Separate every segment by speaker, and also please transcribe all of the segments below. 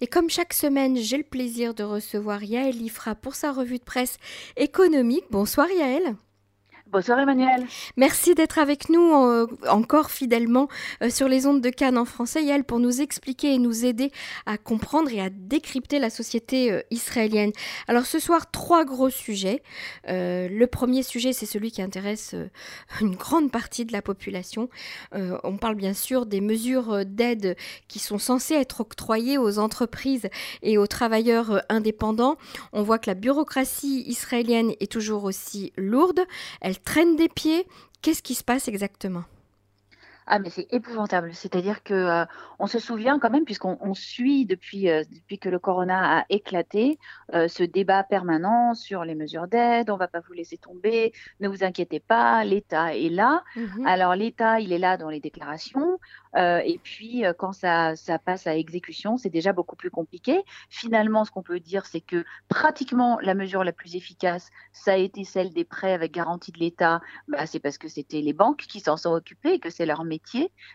Speaker 1: Et comme chaque semaine, j'ai le plaisir de recevoir Yaël Ifra pour sa revue de presse économique. Bonsoir Yaël.
Speaker 2: Bonsoir Emmanuel.
Speaker 1: Merci d'être avec nous euh, encore fidèlement euh, sur les ondes de Cannes en français, Yael, pour nous expliquer et nous aider à comprendre et à décrypter la société euh, israélienne. Alors ce soir, trois gros sujets. le premier sujet, c'est celui qui intéresse une grande partie de la population. on parle bien sûr des mesures d'aide qui sont censées être octroyées aux entreprises et aux travailleurs indépendants. On voit que la bureaucratie israélienne est toujours aussi lourde. Traîne des pieds. Qu'est-ce qui se passe exactement?
Speaker 2: Ah mais c'est épouvantable. C'est-à-dire que euh, on se souvient quand même, puisqu'on suit depuis, euh, depuis que le corona a éclaté, euh, ce débat permanent sur les mesures d'aide. On va pas vous laisser tomber. Ne vous inquiétez pas, l'État est là. Mmh Alors l'État, il est là dans les déclarations. Et puis quand ça, ça passe à exécution, c'est déjà beaucoup plus compliqué. Finalement, ce qu'on peut dire, c'est que pratiquement la mesure la plus efficace, ça a été celle des prêts avec garantie de l'État. Bah, c'est parce que c'était les banques qui s'en sont occupées et que c'est leur métier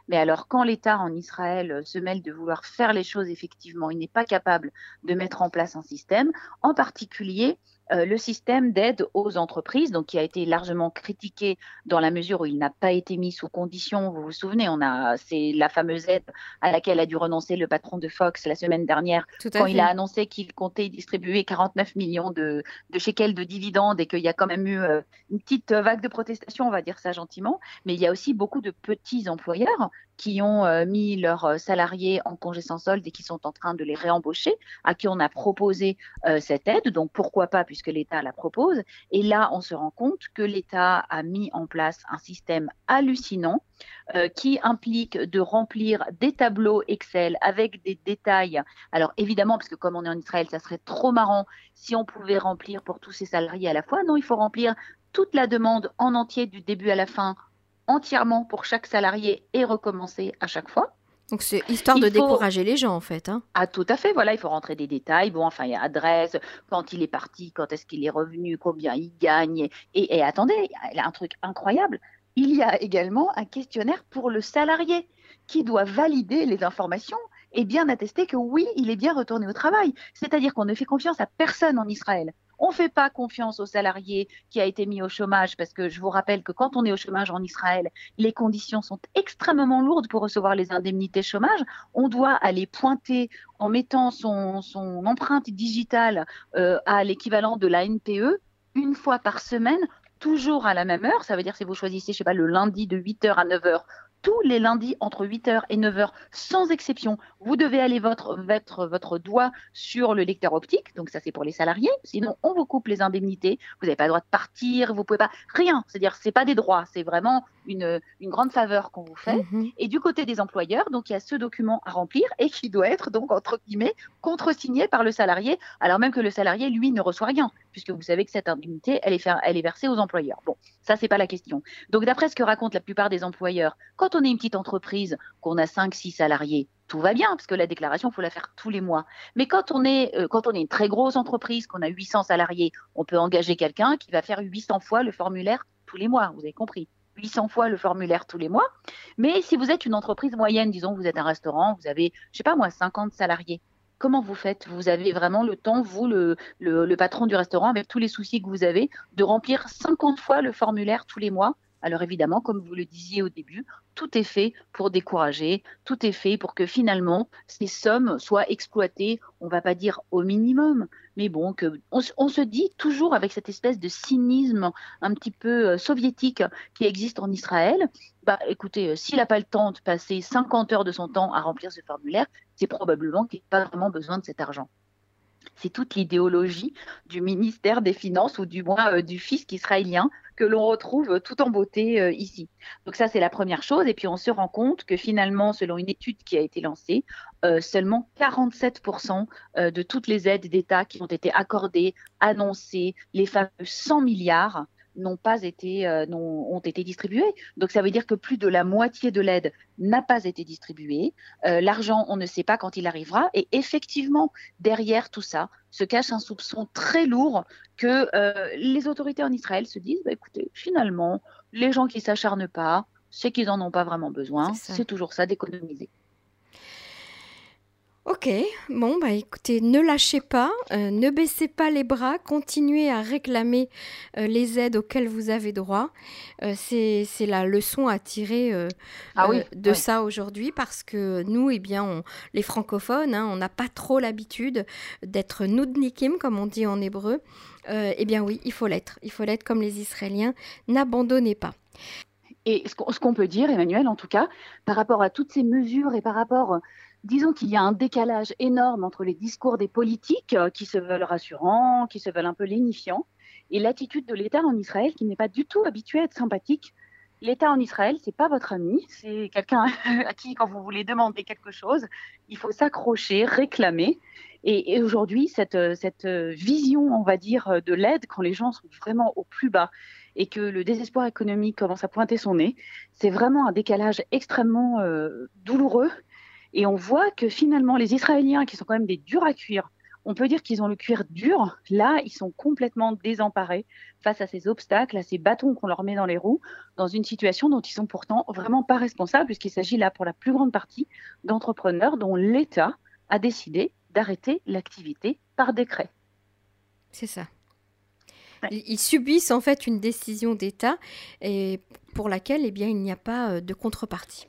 Speaker 2: mais alors, quand l'État en Israël euh, se mêle de vouloir faire les choses effectivement, il n'est pas capable de mettre en place un système, en particulier euh, le système d'aide aux entreprises, donc qui a été largement critiqué dans la mesure où il n'a pas été mis sous condition. Vous vous souvenez, on a c'est la fameuse aide à laquelle a dû renoncer le patron de Fox la semaine dernière quand il a annoncé qu'il comptait distribuer 49 millions de, de shekels de dividendes et qu'il y a quand même eu euh, une petite vague de protestation, on va dire ça gentiment. Mais il y a aussi beaucoup de petits employeurs qui ont euh, mis leurs salariés en congé sans solde et qui sont en train de les réembaucher, à qui on a proposé cette aide. Donc pourquoi pas puisque l'État la propose. Et là, on se rend compte que l'État a mis en place un système hallucinant euh, qui implique de remplir des tableaux Excel avec des détails. Alors évidemment, parce que comme on est en Israël, ça serait trop marrant si on pouvait remplir pour tous ces salariés à la fois. Non, il faut remplir toute la demande en entier du début à la fin entièrement pour chaque salarié et recommencer à chaque fois.
Speaker 1: Donc c'est histoire de décourager les gens en fait. Hein.
Speaker 2: Ah tout à fait, voilà, il faut rentrer des détails. Bon, enfin, il y a adresse, quand il est parti, quand est-ce qu'il est revenu, combien il gagne. Et, attendez, il y a un truc incroyable. Il y a également un questionnaire pour le salarié qui doit valider les informations et bien attester que oui, il est bien retourné au travail. C'est-à-dire qu'on ne fait confiance à personne en Israël. On ne fait pas confiance aux salariés qui a été mis au chômage parce que je vous rappelle que quand on est au chômage en Israël, les conditions sont extrêmement lourdes pour recevoir les indemnités chômage. On doit aller pointer en mettant son, empreinte digitale euh, à l'équivalent de la NPE une fois par semaine toujours à la même heure. Ça veut dire si vous choisissez, je sais pas, le lundi de 8h à 9h tous les lundis entre 8h et 9h sans exception. Vous devez aller votre, votre, votre doigt sur le lecteur optique, donc ça c'est pour les salariés, sinon on vous coupe les indemnités, vous n'avez pas le droit de partir, vous pouvez pas, rien, c'est-à-dire c'est pas des droits, c'est vraiment une, une, grande faveur qu'on vous fait. Mhm. Et du côté des employeurs, donc il y a ce document à remplir et qui doit être donc entre guillemets contresigné par le salarié, alors même que le salarié lui ne reçoit rien, puisque vous savez que cette indemnité elle est, versée aux employeurs. Bon, ça c'est pas la question. Donc d'après ce que racontent la plupart des employeurs, quand on est une petite entreprise, qu'on a 5-6 salariés, tout va bien, parce que la déclaration, il faut la faire tous les mois. Mais quand on est, euh, quand on est une très grosse entreprise, qu'on a 800 salariés, on peut engager quelqu'un qui va faire 800 fois le formulaire tous les mois, vous avez compris. 800 fois le formulaire tous les mois. Mais si vous êtes une entreprise moyenne, disons, vous êtes un restaurant, vous avez, je sais pas moi, 50 salariés. Comment vous faites? Vous avez vraiment le temps, vous, le, patron du restaurant, avec tous les soucis que vous avez, de remplir 50 fois le formulaire tous les mois alors évidemment, comme vous le disiez au début, tout est fait pour décourager, tout est fait pour que finalement ces sommes soient exploitées, on va pas dire au minimum, mais bon, on, se dit toujours avec cette espèce de cynisme un petit peu euh, soviétique qui existe en Israël, bah écoutez, euh, s'il n'a pas le temps de passer 50 heures de son temps à remplir ce formulaire, c'est probablement qu'il n'a pas vraiment besoin de cet argent. C'est toute l'idéologie du ministère des Finances ou du moins euh, du fisc israélien que l'on retrouve tout en beauté euh, ici. Donc ça, c'est la première chose. Et puis on se rend compte que finalement, selon une étude qui a été lancée, euh, seulement 47% de toutes les aides d'État qui ont été accordées, annoncées, les fameux 100 milliards, n'ont pas été, euh, ont été distribués. Donc ça veut dire que plus de la moitié de l'aide n'a pas été distribuée. Euh, l'argent, on ne sait pas quand il arrivera. Et effectivement, derrière tout ça, se cache un soupçon très lourd que euh, les autorités en Israël se disent, bah, écoutez, finalement, les gens qui s'acharnent pas, c'est qu'ils n'en ont pas vraiment besoin. C'est toujours ça d'économiser.
Speaker 1: Ok, bon, bah écoutez, ne lâchez pas, euh, ne baissez pas les bras, continuez à réclamer euh, les aides auxquelles vous avez droit. Euh, c'est la leçon à tirer ah de ça aujourd'hui parce que nous, eh bien, les francophones, hein, on n'a pas trop l'habitude d'être nudnikim, comme on dit en hébreu. eh bien oui, il faut l'être, il faut l'être comme les Israéliens, n'abandonnez pas.
Speaker 2: Et ce qu'on peut dire, Emmanuel, en tout cas, par rapport à toutes ces mesures et par rapport disons qu'il y a un décalage énorme entre les discours des politiques euh, qui se veulent rassurants, qui se veulent un peu lénifiants, et l'attitude de l'État en Israël qui n'est pas du tout habitué à être sympathique. L'État en Israël, c'est pas votre ami, c'est quelqu'un à qui, quand vous voulez demander quelque chose, il faut s'accrocher, réclamer. Et, aujourd'hui, cette, cette vision, on va dire, de l'aide, quand les gens sont vraiment au plus bas et que le désespoir économique commence à pointer son nez, c'est vraiment un décalage extrêmement euh, douloureux et on voit que finalement, les Israéliens, qui sont quand même des durs à cuire, on peut dire qu'ils ont le cuir dur. Là, ils sont complètement désemparés face à ces obstacles, à ces bâtons qu'on leur met dans les roues, dans une situation dont ils sont pourtant vraiment pas responsables, puisqu'il s'agit là, pour la plus grande partie, d'entrepreneurs dont l'État a décidé d'arrêter l'activité par décret.
Speaker 1: C'est ça. Ils subissent en fait une décision d'État et pour laquelle eh bien, il n'y a pas euh, de contrepartie.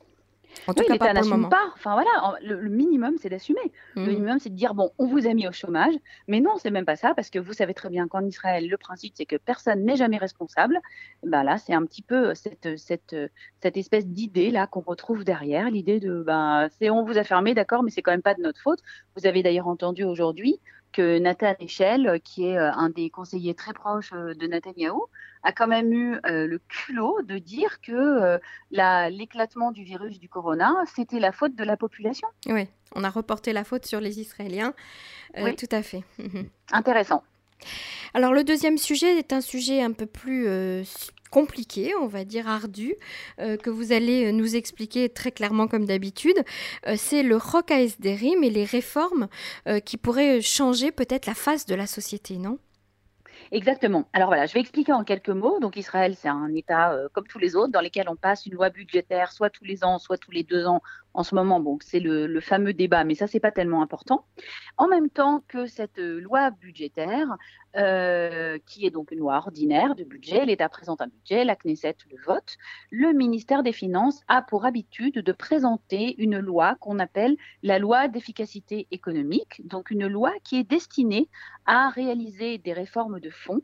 Speaker 2: En tout cas, pas n'assume pas. Enfin voilà, le, minimum, c'est d'assumer. Le mmh. minimum, c'est de dire bon, on vous a mis au chômage, mais non, c'est même pas ça, parce que vous savez très bien qu'en Israël, le principe, c'est que personne n'est jamais responsable. Ben là, c'est un petit peu cette, cette, cette espèce d'idée là qu'on retrouve derrière, l'idée de ben c'est on vous a fermé, d'accord, mais c'est quand même pas de notre faute. Vous avez d'ailleurs entendu aujourd'hui que Nathan Echel, qui est euh, un des conseillers très proches euh, de Netanyahou, a quand même eu euh, le culot de dire que l'éclatement du virus du corona, c'était la faute de la population.
Speaker 1: Oui, on a reporté la faute sur les Israéliens. oui. Tout à fait.
Speaker 2: Intéressant.
Speaker 1: Alors le deuxième sujet est un sujet un peu plus compliqué, on va dire ardu, euh, que vous allez nous expliquer très clairement comme d'habitude. Euh, c'est le rock ASDRIM et les réformes euh, qui pourraient changer peut-être la face de la société, non?
Speaker 2: Exactement. Alors voilà, je vais expliquer en quelques mots. Donc Israël, c'est un État comme tous les autres dans lesquels on passe une loi budgétaire soit tous les ans, soit tous les deux ans en ce moment, c'est le, fameux débat, mais ça, c'est pas tellement important. En même temps que cette loi budgétaire, euh, qui est donc une loi ordinaire de budget, l'État présente un budget, la Knesset le vote, le ministère des Finances a pour habitude de présenter une loi qu'on appelle la loi d'efficacité économique, donc une loi qui est destinée à réaliser des réformes de fonds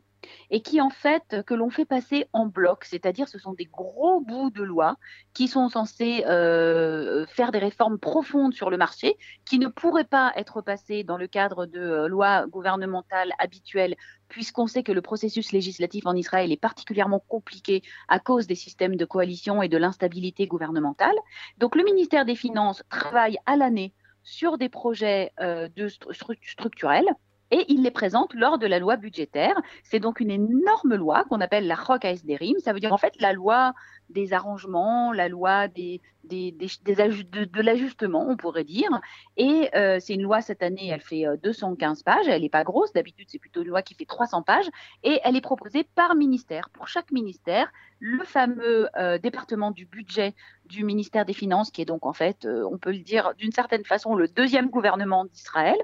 Speaker 2: et qui en fait que l'on fait passer en bloc, c'est-à-dire ce sont des gros bouts de loi qui sont censés euh, faire des réformes profondes sur le marché, qui ne pourraient pas être passés dans le cadre de euh, lois gouvernementales habituelles, puisqu'on sait que le processus législatif en Israël est particulièrement compliqué à cause des systèmes de coalition et de l'instabilité gouvernementale. Donc le ministère des Finances travaille à l'année sur des projets euh, de structurels et il les présente lors de la loi budgétaire. C'est donc une énorme loi qu'on appelle la Rock ASDRIM. Ça veut dire en fait la loi des arrangements, la loi de, l'ajustement, on pourrait dire. Et euh, c'est une loi cette année, elle fait 215 euh, pages. Elle n'est pas grosse, d'habitude c'est plutôt une loi qui fait 300 pages. Et elle est proposée par ministère. Pour chaque ministère, le fameux euh, département du budget du ministère des Finances, qui est donc en fait, on peut le dire d'une certaine façon, le deuxième gouvernement d'Israël,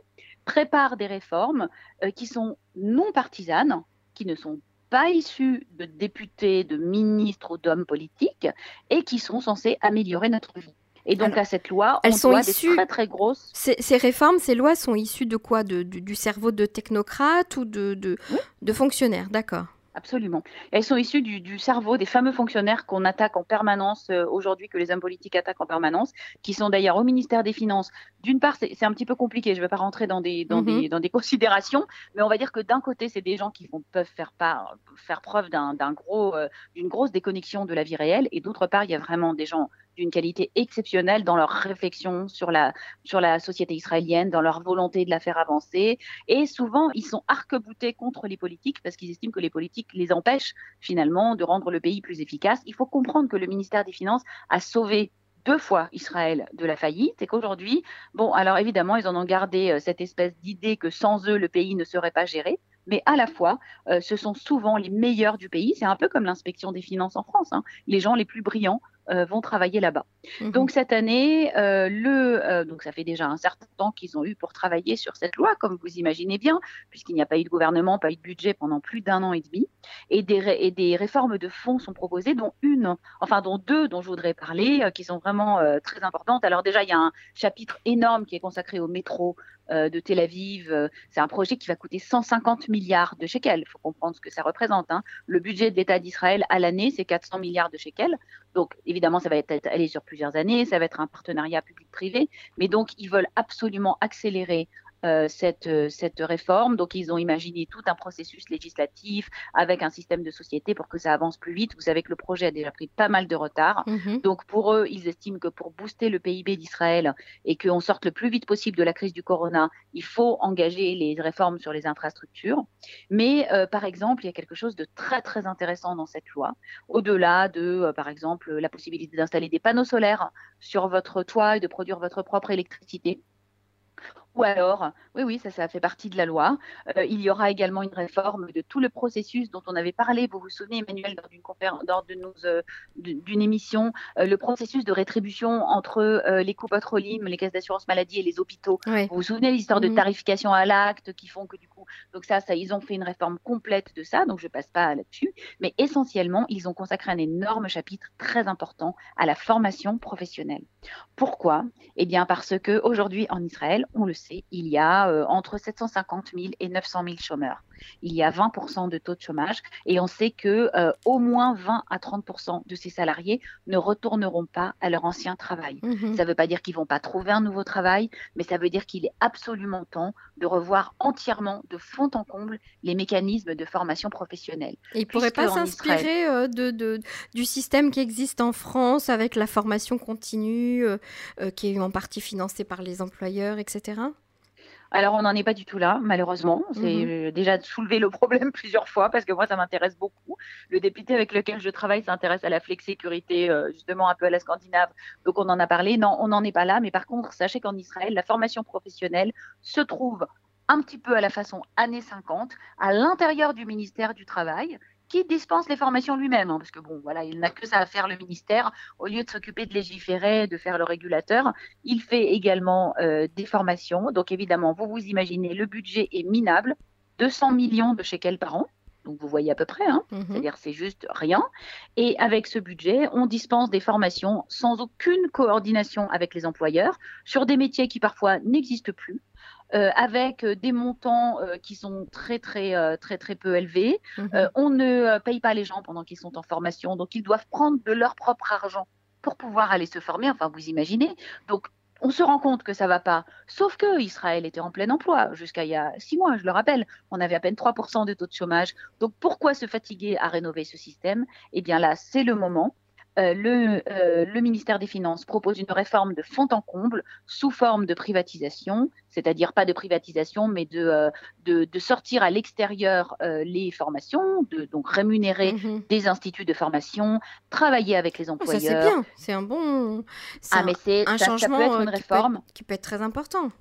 Speaker 2: prépare des réformes euh, qui sont non partisanes, qui ne sont pas issues de députés, de ministres ou d'hommes politiques, et qui sont censées améliorer notre vie. Et donc à cette loi, elles on sont issues, des très très grosses.
Speaker 1: Ces, réformes, ces lois sont issues de quoi? De, du, cerveau de technocrates ou de, de, de fonctionnaires, d'accord
Speaker 2: Absolument. elles sont issues du, cerveau des fameux fonctionnaires qu'on attaque en permanence euh, aujourd'hui, que les hommes politiques attaquent en permanence, qui sont d'ailleurs au ministère des Finances. D'une part, c'est un petit peu compliqué, je ne vais pas rentrer dans des, dans, des, mhm. dans des considérations, mais on va dire que d'un côté, c'est des gens qui peuvent faire, part, faire preuve gros, euh, d'une grosse déconnexion de la vie réelle, et d'autre part, il y a vraiment des gens d'une qualité exceptionnelle dans leur réflexion sur la, sur la société israélienne, dans leur volonté de la faire avancer. Et souvent, ils sont arc-boutés contre les politiques parce qu'ils estiment que les politiques les empêchent finalement de rendre le pays plus efficace. Il faut comprendre que le ministère des Finances a sauvé deux fois Israël de la faillite et qu'aujourd'hui, bon, alors évidemment, ils en ont gardé euh, cette espèce d'idée que sans eux, le pays ne serait pas géré mais à la fois, euh, ce sont souvent les meilleurs du pays. C'est un peu comme l'inspection des finances en France. Hein. Les gens les plus brillants vont travailler là-bas. Mmh donc cette année, le, donc ça fait déjà un certain temps qu'ils ont eu pour travailler sur cette loi, comme vous imaginez bien, puisqu'il n'y a pas eu de gouvernement, pas eu de budget pendant plus d'un an et demi, et des, et des réformes de fonds sont proposées, dont une, enfin dont deux dont je voudrais parler, qui sont vraiment très importantes. Alors déjà, il y a un chapitre énorme qui est consacré au métro euh, de Tel Aviv. Euh, c'est un projet qui va coûter 150 milliards de shekels. Il faut comprendre ce que ça représente. Hein. Le budget de l'État d'Israël à l'année, c'est 400 milliards de shekels. Donc, évidemment, ça va être allé sur plusieurs années. Ça va être un partenariat public-privé. Mais donc, ils veulent absolument accélérer euh, cette, euh, cette réforme. Donc, ils ont imaginé tout un processus législatif avec un système de société pour que ça avance plus vite. Vous savez que le projet a déjà pris pas mal de retard. Mhm. Donc, pour eux, ils estiment que pour booster le PIB d'Israël et qu'on sorte le plus vite possible de la crise du corona, il faut engager les réformes sur les infrastructures. Mais, euh, par exemple, il y a quelque chose de très, très intéressant dans cette loi. Au-delà de, par exemple, la possibilité d'installer des panneaux solaires sur votre toit et de produire votre propre électricité. Ou alors, oui, oui, ça, ça fait partie de la loi. Euh, il y aura également une réforme de tout le processus dont on avait parlé. Vous vous souvenez, Emmanuel, lors d'une conférence, euh, d'une émission, euh, le processus de rétribution entre les coupes les caisses d'assurance maladie et les hôpitaux. Vous vous souvenez l'histoire de mhm. tarification à l'acte qui font que du coup, donc ça, ils ont fait une réforme complète de ça. Donc je passe pas là-dessus, mais essentiellement, ils ont consacré un énorme chapitre très important à la formation professionnelle. Pourquoi? Eh bien parce que aujourd'hui en Israël, on le sait il y a euh, entre 750 000 et 900 000 chômeurs. Il y a 20% de taux de chômage et on sait que euh, au moins 20 à 30% de ces salariés ne retourneront pas à leur ancien travail. Mhm. Ça ne veut pas dire qu'ils vont pas trouver un nouveau travail, mais ça veut dire qu'il est absolument temps de revoir entièrement, de fond en comble, les mécanismes de formation professionnelle.
Speaker 1: Et ils ne pourraient pas s'inspirer euh, de, du système qui existe en France avec la formation continue, qui est en partie financée par les employeurs, etc.
Speaker 2: Alors, on n'en est pas du tout là, malheureusement. C'est mmh euh, déjà soulevé le problème plusieurs fois parce que moi, ça m'intéresse beaucoup. Le député avec lequel je travaille s'intéresse à la flex-sécurité, euh, justement un peu à la scandinave. Donc, on en a parlé. Non, on n'en est pas là. Mais par contre, sachez qu'en Israël, la formation professionnelle se trouve un petit peu à la façon années 50, à l'intérieur du ministère du Travail qui dispense les formations lui-même, hein, parce que bon, voilà, il n'a que ça à faire le ministère. Au lieu de s'occuper de légiférer, de faire le régulateur, il fait également euh, des formations. Donc évidemment, vous vous imaginez, le budget est minable, 200 millions de shekels par an. Donc vous voyez à peu près, hein, mhm. c'est-à-dire c'est juste rien. Et avec ce budget, on dispense des formations sans aucune coordination avec les employeurs sur des métiers qui parfois n'existent plus. Euh, avec euh, des montants euh, qui sont très très très très peu élevés. Mhm. on ne paye pas les gens pendant qu'ils sont en formation, donc ils doivent prendre de leur propre argent pour pouvoir aller se former. Enfin, vous imaginez. Donc on se rend compte que ça va pas. Sauf que Israël était en plein emploi jusqu'à il y a six mois, je le rappelle. On avait à peine 3% de taux de chômage. Donc pourquoi se fatiguer à rénover ce système? Eh bien là, c'est le moment. Euh, euh, le, ministère des Finances propose une réforme de fond en comble sous forme de privatisation, c'est-à-dire pas de privatisation, mais de, euh, de, sortir à l'extérieur les formations, de donc rémunérer mhm. des instituts de formation, travailler avec les employeurs.
Speaker 1: Oh, ça c'est bien, c'est un bon,
Speaker 2: ah, mais c'est un changement une réforme
Speaker 1: qui peut être très important.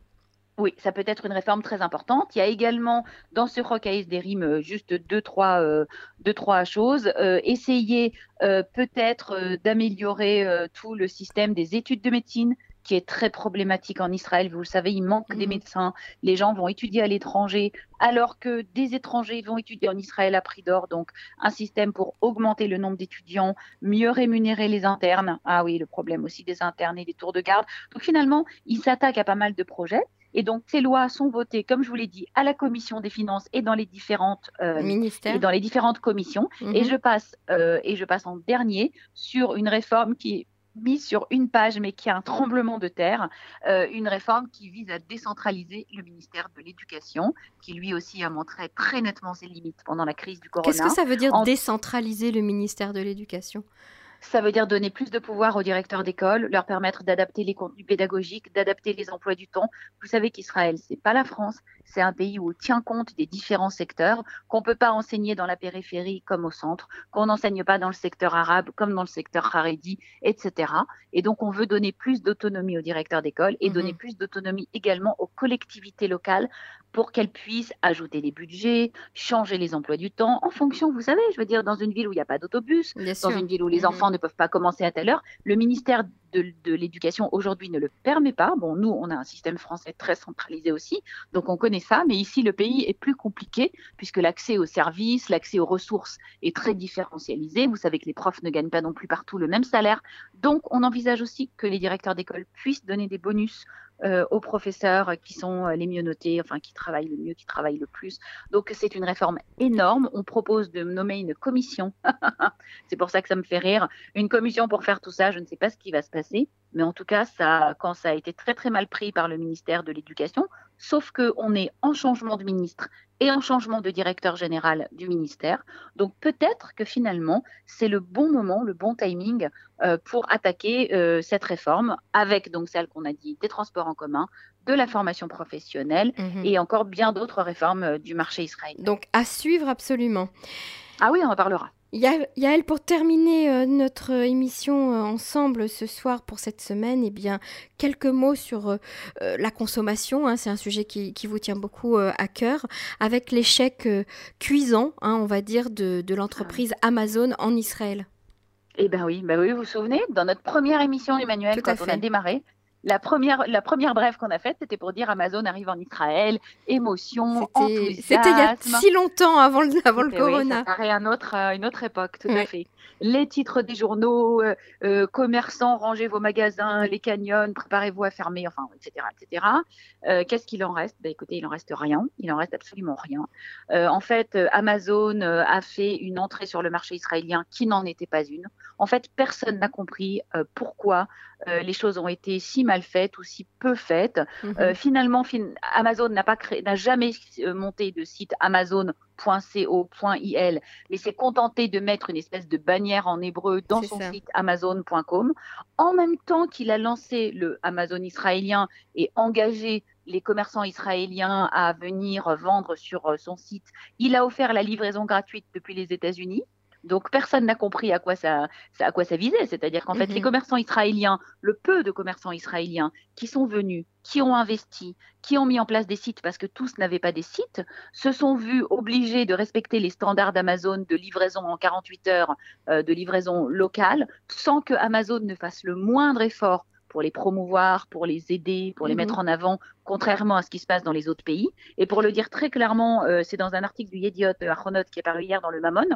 Speaker 2: Oui, ça peut être une réforme très importante. Il y a également dans ce rocaïs des rimes euh, juste deux trois, euh, deux, trois choses. Euh, essayer peut-être d'améliorer tout le système des études de médecine qui est très problématique en Israël. Vous le savez, il manque des mmh. médecins. Les gens vont étudier à l'étranger alors que des étrangers vont étudier en Israël à prix d'or. Donc, un système pour augmenter le nombre d'étudiants, mieux rémunérer les internes. Ah oui, le problème aussi des internes et des tours de garde. Donc, finalement, il s'attaque à pas mal de projets. Et donc, ces lois sont votées, comme je vous l'ai dit, à la commission des finances et dans les différentes euh, ministères et dans les différentes commissions. Et mhm. je passe euh, et je passe en dernier sur une réforme qui est mise sur une page, mais qui a un tremblement de terre, euh, une réforme qui vise à décentraliser le ministère de l'Éducation, qui lui aussi a montré très nettement ses limites pendant la crise du corona.
Speaker 1: Qu'est-ce que ça veut dire décentraliser le ministère de l'Éducation?
Speaker 2: Ça veut dire donner plus de pouvoir aux directeurs d'école, leur permettre d'adapter les contenus pédagogiques, d'adapter les emplois du temps. Vous savez qu'Israël, c'est pas la France, c'est un pays où on tient compte des différents secteurs, qu'on peut pas enseigner dans la périphérie comme au centre, qu'on n'enseigne pas dans le secteur arabe comme dans le secteur haredi, etc. Et donc, on veut donner plus d'autonomie aux directeurs d'école et donner mhm. plus d'autonomie également aux collectivités locales pour qu'elles puissent ajouter les budgets, changer les emplois du temps en fonction, vous savez, je veux dire, dans une ville où il n'y a pas d'autobus, dans une ville où les mhm. enfants ne peuvent pas commencer à telle heure. Le ministère de, l'Éducation aujourd'hui ne le permet pas. Bon, nous, on a un système français très centralisé aussi, donc on connaît ça, mais ici, le pays est plus compliqué puisque l'accès aux services, l'accès aux ressources est très différentialisé. Vous savez que les profs ne gagnent pas non plus partout le même salaire. Donc, on envisage aussi que les directeurs d'école puissent donner des bonus euh, aux professeurs qui sont euh, les mieux notés, enfin qui travaillent le mieux, qui travaillent le plus. Donc c'est une réforme énorme. On propose de nommer une commission. c'est pour ça que ça me fait rire. Une commission pour faire tout ça. Je ne sais pas ce qui va se passer, mais en tout cas, quand ça a été très très mal pris par le ministère de l'Éducation, sauf qu'on est en changement de ministre et en changement de directeur général du ministère. Donc peut-être que finalement, c'est le bon moment, le bon timing euh, pour attaquer euh, cette réforme avec donc celle qu'on a dit des transports en commun, de la formation professionnelle mhm. et encore bien d'autres réformes euh, du marché israélien.
Speaker 1: Donc à suivre absolument.
Speaker 2: Ah oui, on en parlera.
Speaker 1: Yael, pour terminer euh, notre émission euh, ensemble ce soir pour cette semaine, eh bien, quelques mots sur euh, la consommation. Hein, c'est un sujet qui, vous tient beaucoup à cœur, avec l'échec cuisant, hein, on va dire, de, l'entreprise Amazon en Israël.
Speaker 2: Eh bien oui, bah oui, vous vous souvenez, dans notre première émission, Emmanuel, quand on a démarré, la première, la première brève qu'on a faite, c'était pour dire Amazon arrive en Israël, émotion, enthousiasme.
Speaker 1: C'était il y a si longtemps avant le, avant le corona.
Speaker 2: ça paraît un autre, euh, une autre époque, tout à fait. Les titres des journaux, euh, euh, commerçants, rangez vos magasins, les canyons, préparez-vous à fermer, enfin, etc. etc. Qu'est-ce qu'il en reste? Ben, Écoutez, il en reste rien. Il en reste absolument rien. en fait, Amazon a fait une entrée sur le marché israélien qui n'en était pas une. En fait, personne n'a compris pourquoi les choses ont été si mal faites ou si peu faites. Mhm. Euh, finalement, Amazon n'a pas créé, n'a jamais euh, monté de site amazon.co.il, mais s'est contenté de mettre une espèce de bannière en hébreu dans son site amazon.com, en même temps qu'il a lancé le Amazon israélien et engagé les commerçants israéliens à venir vendre sur euh, son site. Il a offert la livraison gratuite depuis les États-Unis. Donc personne n'a compris à quoi ça, à quoi ça visait. C'est-à-dire qu'en fait, les mhm. commerçants israéliens, le peu de commerçants israéliens qui sont venus, qui ont investi, qui ont mis en place des sites parce que tous n'avaient pas des sites, se sont vus obligés de respecter les standards d'Amazon de livraison en 48 heures, euh, de livraison locale, sans que Amazon ne fasse le moindre effort pour les promouvoir, pour les aider, pour les mhm. mettre en avant, contrairement à ce qui se passe dans les autres pays. Et pour le dire très clairement, euh, c'est dans un article du Yediot Achronot qui est paru hier dans le Mammon,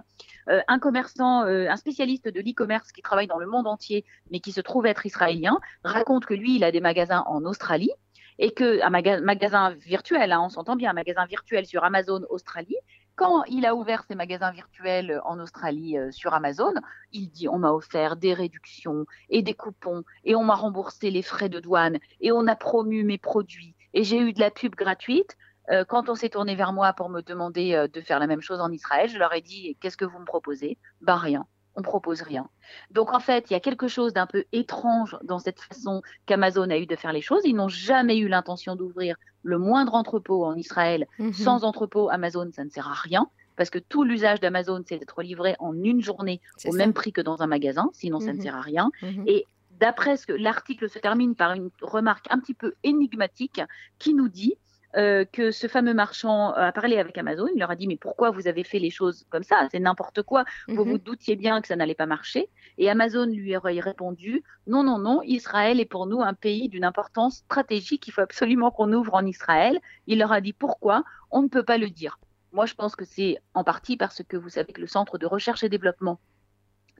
Speaker 2: euh, un commerçant, euh, un spécialiste de l'e-commerce qui travaille dans le monde entier, mais qui se trouve être israélien, raconte que lui, il a des magasins en Australie et que un magasin virtuel, hein, on s'entend bien, un magasin virtuel sur Amazon Australie, quand il a ouvert ses magasins virtuels en Australie euh, sur Amazon, il dit on m'a offert des réductions et des coupons et on m'a remboursé les frais de douane et on a promu mes produits et j'ai eu de la pub gratuite. Euh, quand on s'est tourné vers moi pour me demander euh, de faire la même chose en Israël, je leur ai dit qu'est-ce que vous me proposez? Ben rien on propose rien. Donc en fait, il y a quelque chose d'un peu étrange dans cette façon qu'Amazon a eu de faire les choses. Ils n'ont jamais eu l'intention d'ouvrir le moindre entrepôt en Israël. Mhm. Sans entrepôt, Amazon, ça ne sert à rien. Parce que tout l'usage d'Amazon, c'est d'être livré en une journée au même prix que dans un magasin, sinon ça ne mhm. sert à rien. Mhm. Et d'après ce que l'article se termine par une remarque un petit peu énigmatique qui nous dit euh, que ce fameux marchand a parlé avec Amazon. Il leur a dit mais pourquoi vous avez fait les choses comme ça? C'est n'importe quoi. Vous mhm. vous doutiez bien que ça n'allait pas marcher. Et Amazon lui aurait répondu non non non. Israël est pour nous un pays d'une importance stratégique. Il faut absolument qu'on ouvre en Israël. Il leur a dit pourquoi? On ne peut pas le dire. Moi, je pense que c'est en partie parce que vous savez que le centre de recherche et développement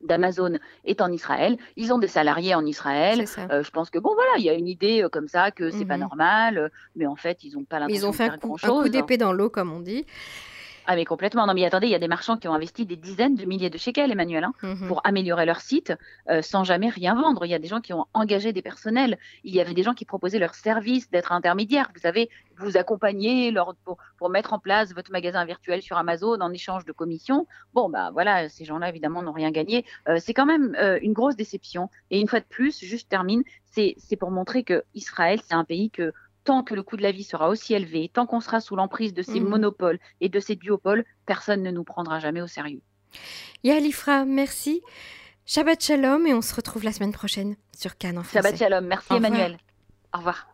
Speaker 2: d'Amazon est en Israël. Ils ont des salariés en Israël. Euh, je pense que bon voilà, il y a une idée euh, comme ça que c'est pas mhm. normal, euh, mais en fait ils n'ont pas l'intention de faire grand chose.
Speaker 1: Ils ont fait un coup d'épée dans l'eau comme on dit.
Speaker 2: Ah mais complètement. Non mais attendez, il y a des marchands qui ont investi des dizaines de milliers de shekels, Emmanuel, hein, mhm. pour améliorer leur site euh, sans jamais rien vendre. Il y a des gens qui ont engagé des personnels. Il y avait des gens qui proposaient leur service d'être intermédiaires. Vous savez, vous accompagner leur, pour, mettre en place votre magasin virtuel sur Amazon en échange de commissions. Bon bah voilà, ces gens-là évidemment n'ont rien gagné. Euh, c'est quand même euh, une grosse déception. Et une fois de plus, juste termine, c'est pour montrer que Israël, c'est un pays que tant que le coût de la vie sera aussi élevé, tant qu'on sera sous l'emprise de ces mmh. monopoles et de ces duopoles, personne ne nous prendra jamais au sérieux.
Speaker 1: Yalifra, merci. Shabbat Shalom et on se retrouve la semaine prochaine sur Cannes en français.
Speaker 2: Shabbat Shalom, merci Emmanuel. Au revoir.